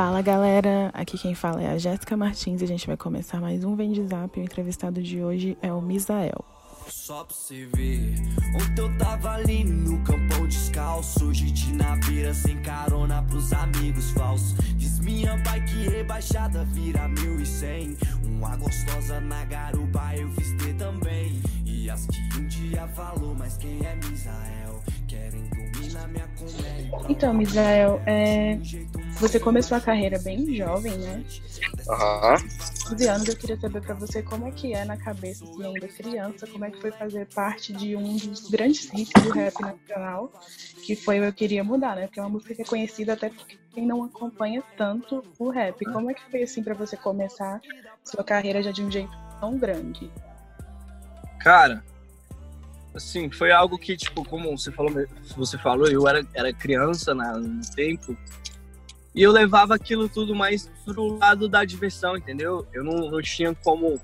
Fala galera, aqui quem fala é a Jéssica Martins e a gente vai começar mais um Vem de Zap. O entrevistado de hoje é o Misael. Só pra você ver, ontem eu tava ali no campão descalço Hoje de naveira sem carona pros amigos falsos Diz minha bike rebaixada vira mil e cem Uma gostosa na garupa eu fiz ter também E as que um dia falou, mas quem é Misael? Querem dormir Então, Misael, é... você começou a carreira bem jovem, né? Aham. Uhum. 11 anos, eu queria saber para você como é que é na cabeça, assim, ainda criança, como é que foi fazer parte de um dos grandes hits do rap nacional, que foi o Eu Queria Mudar, né? Porque é uma música que é conhecida até por quem não acompanha tanto o rap. Como é que foi, assim, para você começar sua carreira já de um jeito tão grande? Cara, assim, foi algo que, tipo, como você falou, você falou eu era, era criança na, no tempo, e eu levava aquilo tudo mais pro lado da diversão, entendeu? Eu não, não tinha como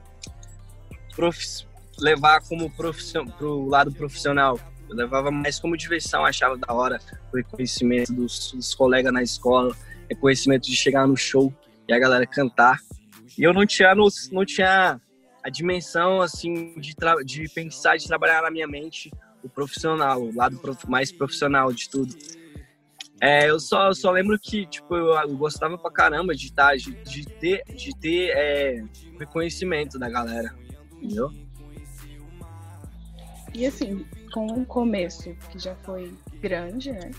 prof... levar como profissão pro lado profissional. Eu levava mais como diversão, achava da hora o reconhecimento dos, dos colegas na escola, reconhecimento de chegar no show e a galera cantar. E eu não tinha, não tinha a dimensão, assim, de, de pensar, de trabalhar na minha mente o profissional, o lado prof... mais profissional de tudo. É, eu só, só lembro que, tipo, eu, gostava pra caramba de, tá, de, de ter, de ter é, reconhecimento da galera, entendeu? E assim, com um começo que já foi grande, né?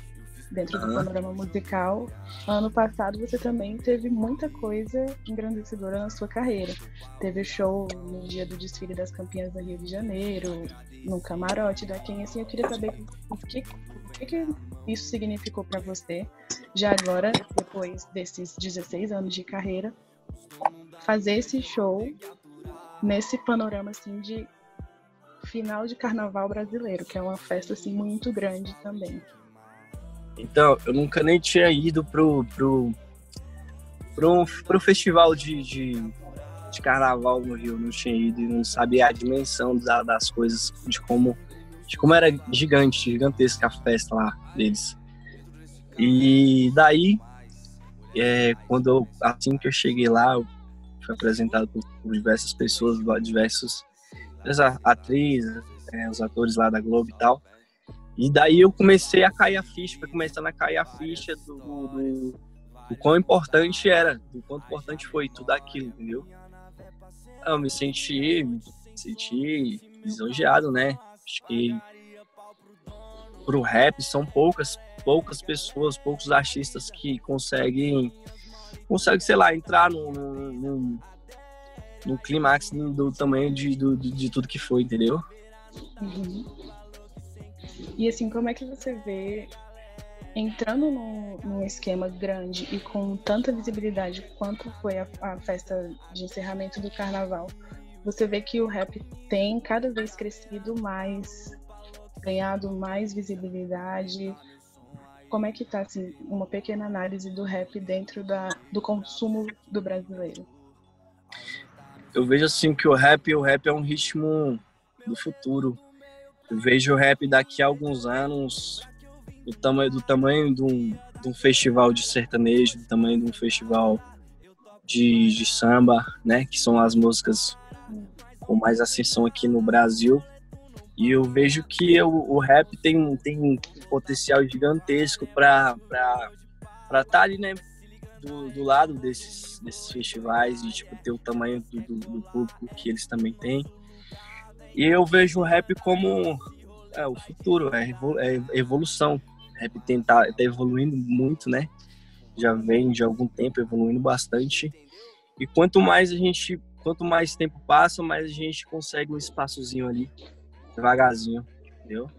Dentro do panorama musical, ano passado você também teve muita coisa engrandecedora na sua carreira. Teve show no dia do desfile das campeãs do Rio de Janeiro, no camarote da Quem, assim, eu queria saber o que, o que, que isso significou para você, já agora, depois desses 16 anos de carreira, fazer esse show nesse panorama assim de final de carnaval brasileiro, que é uma festa assim muito grande também. Então, eu nunca nem tinha ido pro pro pro, pro festival de, de, de carnaval no Rio, não tinha ido e não sabia a dimensão da, das coisas, de como de como era gigante, gigantesca a festa lá deles. E daí, é, quando eu, assim que eu cheguei lá, eu fui apresentado por, por diversas pessoas, diversos atrizes, é, os atores lá da Globo e tal. E daí eu comecei a cair a ficha, foi começando a cair a ficha do, do, do quão importante era, do quanto importante foi tudo aquilo, entendeu? Eu me senti, me senti lisonjeado, né? Acho que pro rap são poucas, poucas pessoas, poucos artistas que conseguem, conseguem sei lá, entrar no, no, no, no clímax do tamanho de, do, de tudo que foi, entendeu? Uhum. E assim, como é que você vê entrando num, num, esquema grande e com tanta visibilidade quanto foi a, a, festa de encerramento do carnaval, você vê que o rap tem cada vez crescido mais, ganhado mais visibilidade. Como é que está assim, uma pequena análise do rap dentro da, do consumo do brasileiro? Eu vejo assim que o rap, o rap é um ritmo do futuro. Eu vejo o rap daqui a alguns anos do tamanho do tamanho de um, de um festival de sertanejo, do tamanho de um festival de, de samba, né, que são as músicas com mais ascensão aqui no Brasil. E eu vejo que o, o rap tem, tem um potencial gigantesco para estar tá ali, né, do, do, lado desses, desses festivais e tipo, ter o tamanho do, do, do, público que eles também têm. E eu vejo o rap como é, o futuro, é, é evolução. O rap está tá evoluindo muito, né? Já vem de algum tempo evoluindo bastante. E quanto mais a gente quanto mais tempo passa, mais a gente consegue um espaçozinho ali, devagarzinho, entendeu?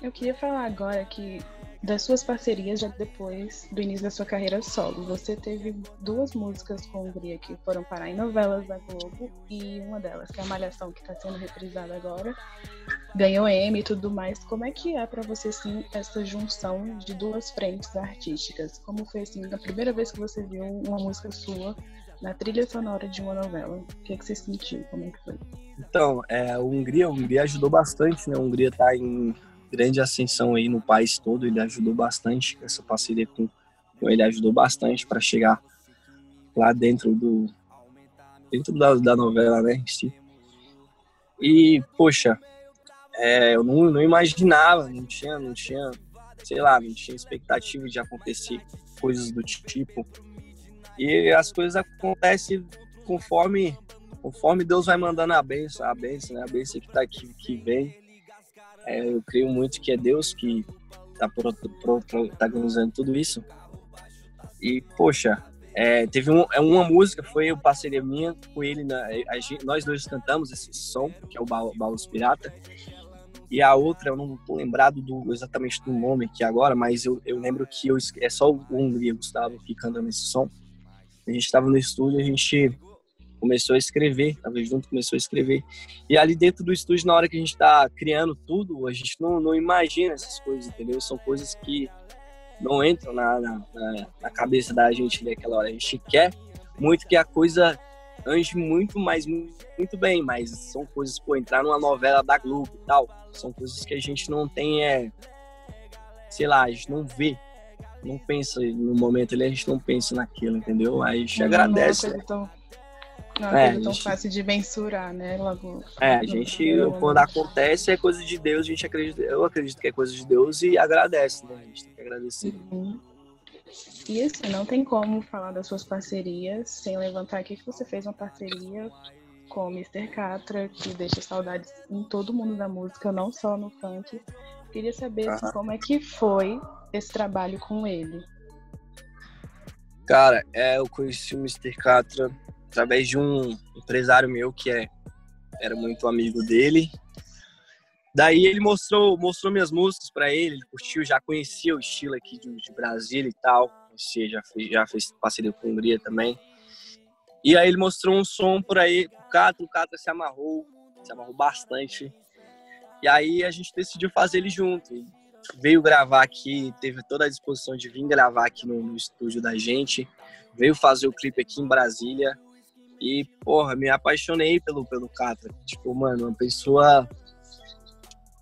Eu queria falar agora que das suas parcerias já depois do início da sua carreira solo. Você teve duas músicas com Hungria que foram parar em novelas da Globo e uma delas, que é a Malhação, que está sendo reprisada agora, ganhou M e tudo mais. Como é que é para você, assim, essa junção de duas frentes artísticas? Como foi, assim, a primeira vez que você viu uma música sua na trilha sonora de uma novela. O que, é que você sentiu? Como é que foi? Então, é, a Hungria, a Hungria ajudou bastante, né? A Hungria está em grande ascensão aí no país todo, ele ajudou bastante essa parceria com ele ajudou bastante para chegar lá dentro do dentro da, da novela, né? E poxa, é, eu não, não imaginava, não tinha, não tinha, sei lá, não tinha expectativa de acontecer coisas do tipo. E as coisas acontecem conforme conforme Deus vai mandando a benção, a benção, né? A benção que tá aqui, que vem. É, eu creio muito que é Deus que tá protagonizando tudo isso. E, poxa, é, teve um, é uma música, foi uma parceria minha com ele, na, a gente, nós dois cantamos esse som, que é o Baús Pirata. E a outra, eu não tô lembrado do, exatamente do nome aqui agora, mas eu, eu lembro que eu, é só o Hungria Gustavo que canta nesse som. A gente estava no estúdio, a gente começou a escrever, tava junto, começou a escrever. E ali dentro do estúdio, na hora que a gente está criando tudo, a gente não, não imagina essas coisas, entendeu? São coisas que não entram na, na, na cabeça da gente naquela hora. A gente quer muito que a coisa ande muito, mais muito bem, mas são coisas, pô, entrar numa novela da Globo e tal, são coisas que a gente não tem, é, sei lá, a gente não vê, não pensa no momento ali, a gente não pensa naquilo, entendeu? Aí a gente não, agradece. Não, tão, não é, é tão gente... fácil de mensurar, né? Logo. É, a gente, quando acontece, é coisa de Deus, a gente acredita, eu acredito que é coisa de Deus e agradece, né? A gente tem que agradecer. Uhum. E assim, não tem como falar das suas parcerias sem levantar aqui que você fez uma parceria com o Mr. Catra, que deixa saudades em todo mundo da música, não só no funk. Queria saber assim, como é que foi esse trabalho com ele. Cara, é, eu conheci o Mr. Catra através de um empresário meu que é, era muito amigo dele. Daí ele mostrou, mostrou minhas músicas para ele, ele curtiu, já conhecia o estilo aqui de, de Brasília e tal. Conhecia, já fez, já fez parceria com Hungria também. E aí ele mostrou um som por aí, o Catra, o Catra se amarrou, se amarrou bastante. E aí a gente decidiu fazer ele junto. E veio gravar aqui, teve toda a disposição de vir gravar aqui no, no estúdio da gente. Veio fazer o clipe aqui em Brasília. E, porra, me apaixonei pelo, pelo Catra. Tipo, mano, uma pessoa.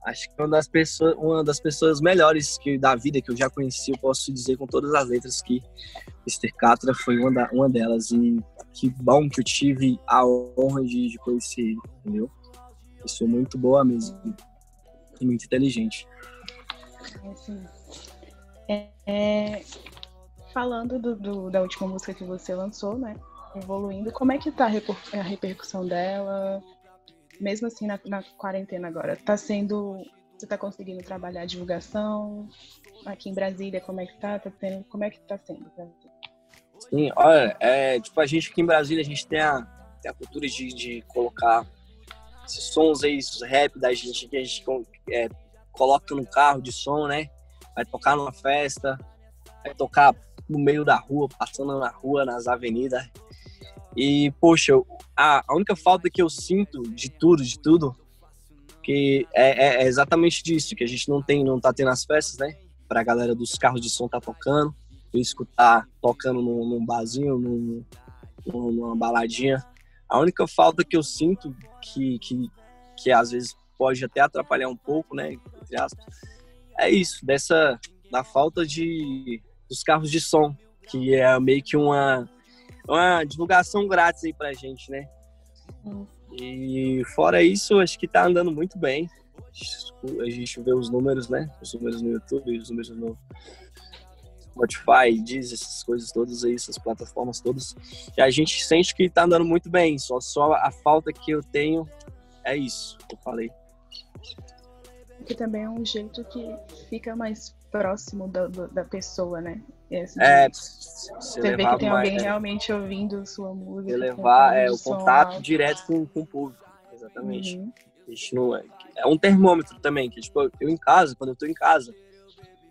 Acho que uma das pessoas, uma das pessoas melhores que, da vida que eu já conheci, eu posso dizer com todas as letras que Mr. Catra foi uma, da, uma delas. E que bom que eu tive a honra de, de conhecer ele, entendeu? Pessoa muito boa mesmo. E muito inteligente. É, é, falando do, do, da última música que você lançou, né? Evoluindo. Como é que tá a repercussão dela? Mesmo assim, na, na quarentena agora, tá sendo. Você tá conseguindo trabalhar a divulgação? Aqui em Brasília, como é que tá? tá tendo, como é que tá sendo? Sim, olha, é, tipo, a gente aqui em Brasília, a gente tem a, tem a cultura de, de colocar esses sons aí, esses rap da gente, que a gente é, coloca no carro de som, né? Vai tocar numa festa, vai tocar no meio da rua, passando na rua, nas avenidas. E, poxa, a, a única falta que eu sinto de tudo, de tudo, que é, é, é, exatamente disso, que a gente não tem, não tá tendo as festas, né? Pra galera dos carros de som tá tocando, eu escutar tocando num, num barzinho, num, numa baladinha. A única falta que eu sinto, que, que, que às vezes pode até atrapalhar um pouco, né? Entre aspas, é isso, dessa, da falta de, dos carros de som, que é meio que uma uma divulgação grátis aí pra gente, né? E fora isso, acho que tá andando muito bem. A gente vê os números, né? Os números no YouTube, os números no Spotify, diz essas coisas todas aí, essas plataformas todas. E a gente sente que tá andando muito bem. Só, só a falta que eu tenho é isso que eu falei. Que também é um jeito que fica mais próximo da, da pessoa, né? Esse é, você vê que tem alguém realmente ouvindo sua música. levar é, o contato alto. direto com, com o público, exatamente. Uhum. Não é, é um termômetro também, que tipo, eu em casa, quando eu tô em casa,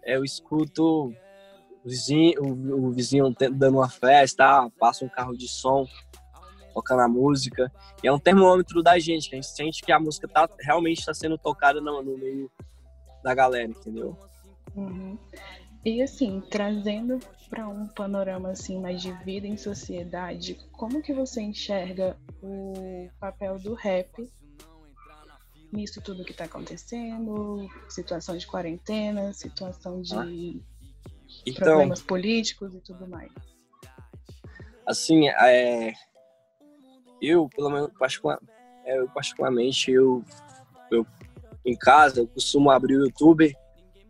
eu escuto o vizinho, o, o vizinho dando uma festa, passa um carro de som, tocando a música. E é um termômetro da gente, que a gente sente que a música tá, realmente está sendo tocada no, no meio da galera, entendeu? Uhum. E assim, trazendo para um panorama assim mais de vida em sociedade, como que você enxerga o papel do rap nisso tudo que está acontecendo, situação de quarentena, situação de, então, problemas políticos e tudo mais. Assim, é, eu, pelo menos, particular, é, eu, particularmente, eu, eu em casa, eu costumo abrir o YouTube,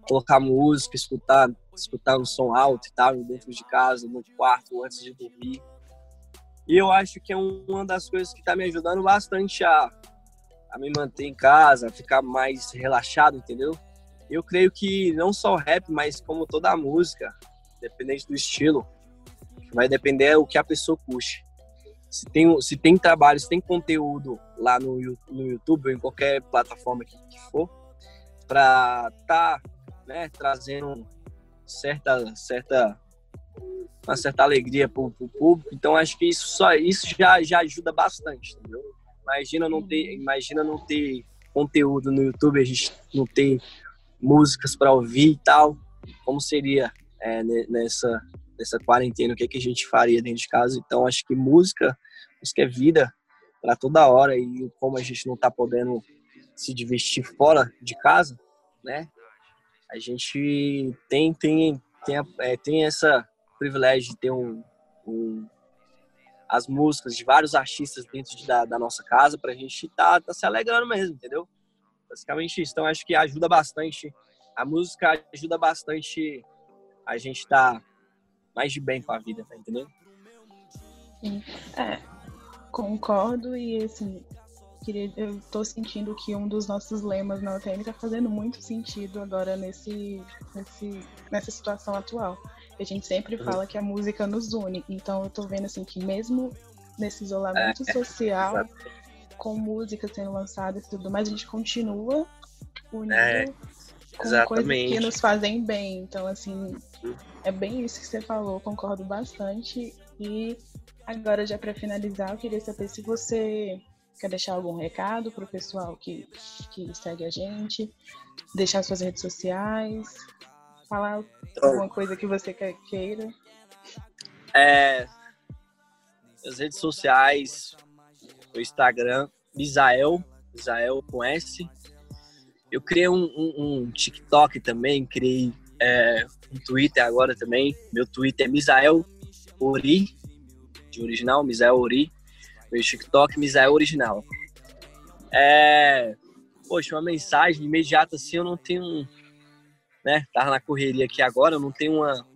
colocar música, escutar, escutar um som alto e tal, dentro de casa, no quarto, antes de dormir. E eu acho que é uma das coisas que está me ajudando bastante a, a me manter em casa, a ficar mais relaxado, entendeu? Eu creio que não só o rap, mas como toda a música, dependente do estilo, vai depender o que a pessoa puxe. Se tem, se tem trabalho, se tem conteúdo lá no, no YouTube ou em qualquer plataforma que, que for, para tá né, trazendo certa, certa, uma certa alegria para o público, então acho que isso só isso já, já ajuda bastante, entendeu? Imagina não ter, imagina não ter conteúdo no YouTube, a gente não ter músicas para ouvir e tal, como seria é, nessa, nessa quarentena, o que, que a gente faria dentro de casa. Então, acho que música, música é vida para toda hora e como a gente não está podendo se divertir fora de casa, né? A gente tem tem tem, é, tem essa privilégio de ter um, um, as músicas de vários artistas dentro de, da, da, nossa casa para a gente tá, tá se alegrando mesmo, entendeu? Basicamente isso. Então acho que ajuda bastante. A música ajuda bastante a gente tá mais de bem com a vida, tá entendendo? Sim. É, concordo e assim, queria, eu tô sentindo que um dos nossos lemas na UTM tá fazendo muito sentido agora nesse, nesse, nessa situação atual. A gente sempre uhum. fala que a música nos une, então eu tô vendo assim que mesmo nesse isolamento é, social, é, com música sendo lançada e tudo mais, a gente continua unindo é, com coisas que nos fazem bem. Então, assim, é bem isso que você falou, concordo bastante. E agora, já para finalizar, eu queria saber se você quer deixar algum recado para o pessoal que, que segue a gente, deixar suas redes sociais, falar então, alguma coisa que você queira. É, as redes sociais, o Instagram, Misael, Misael com S. Eu criei um, um, um TikTok também, criei é, um Twitter agora também. Meu Twitter é Misael Ori, de original, Misael Ori. Meu TikTok, Misael Original. É, poxa, uma mensagem imediata assim, eu não tenho, né? Tava na correria aqui agora, eu não tenho uma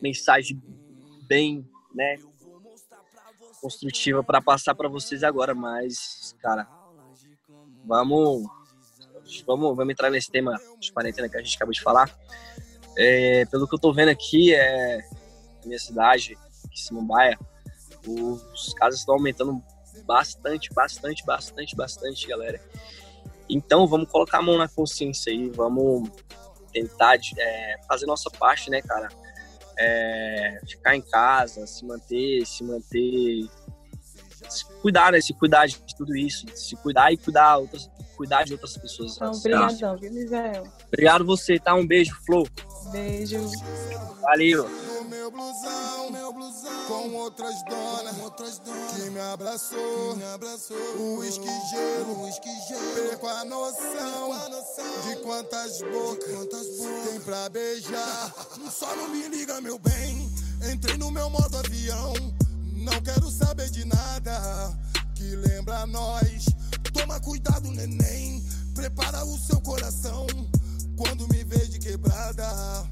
mensagem bem, né? construtiva para passar para vocês agora, mas, cara, vamos, vamos, vamos entrar nesse tema de quarentena que a gente acabou de falar. É, pelo que eu tô vendo aqui, é, na minha cidade, Samambaia, os casos estão aumentando bastante, bastante, bastante, bastante, galera. Então, vamos colocar a mão na consciência aí, vamos tentar é, fazer nossa parte, né, cara? é, ficar em casa, se manter, se manter, se cuidar, né? Se cuidar de tudo isso, se cuidar e cuidar outras, cuidar de outras pessoas. Então, obrigadão, viu, Misael? Obrigado você, tá? Um beijo, Flor. Beijo. Valeu. Meu blusão, meu blusão, com outras donas, outras donas que me abraçou, que me abraçou. O uísque gelo, uísque gelo, com a noção, a noção de quantas bocas, quantas bocas tem pra beijar. Só não me liga, meu bem. Entrei no meu modo avião, não quero saber de nada que lembra nós. Toma cuidado, neném. Prepara o seu coração quando me vê de quebrada.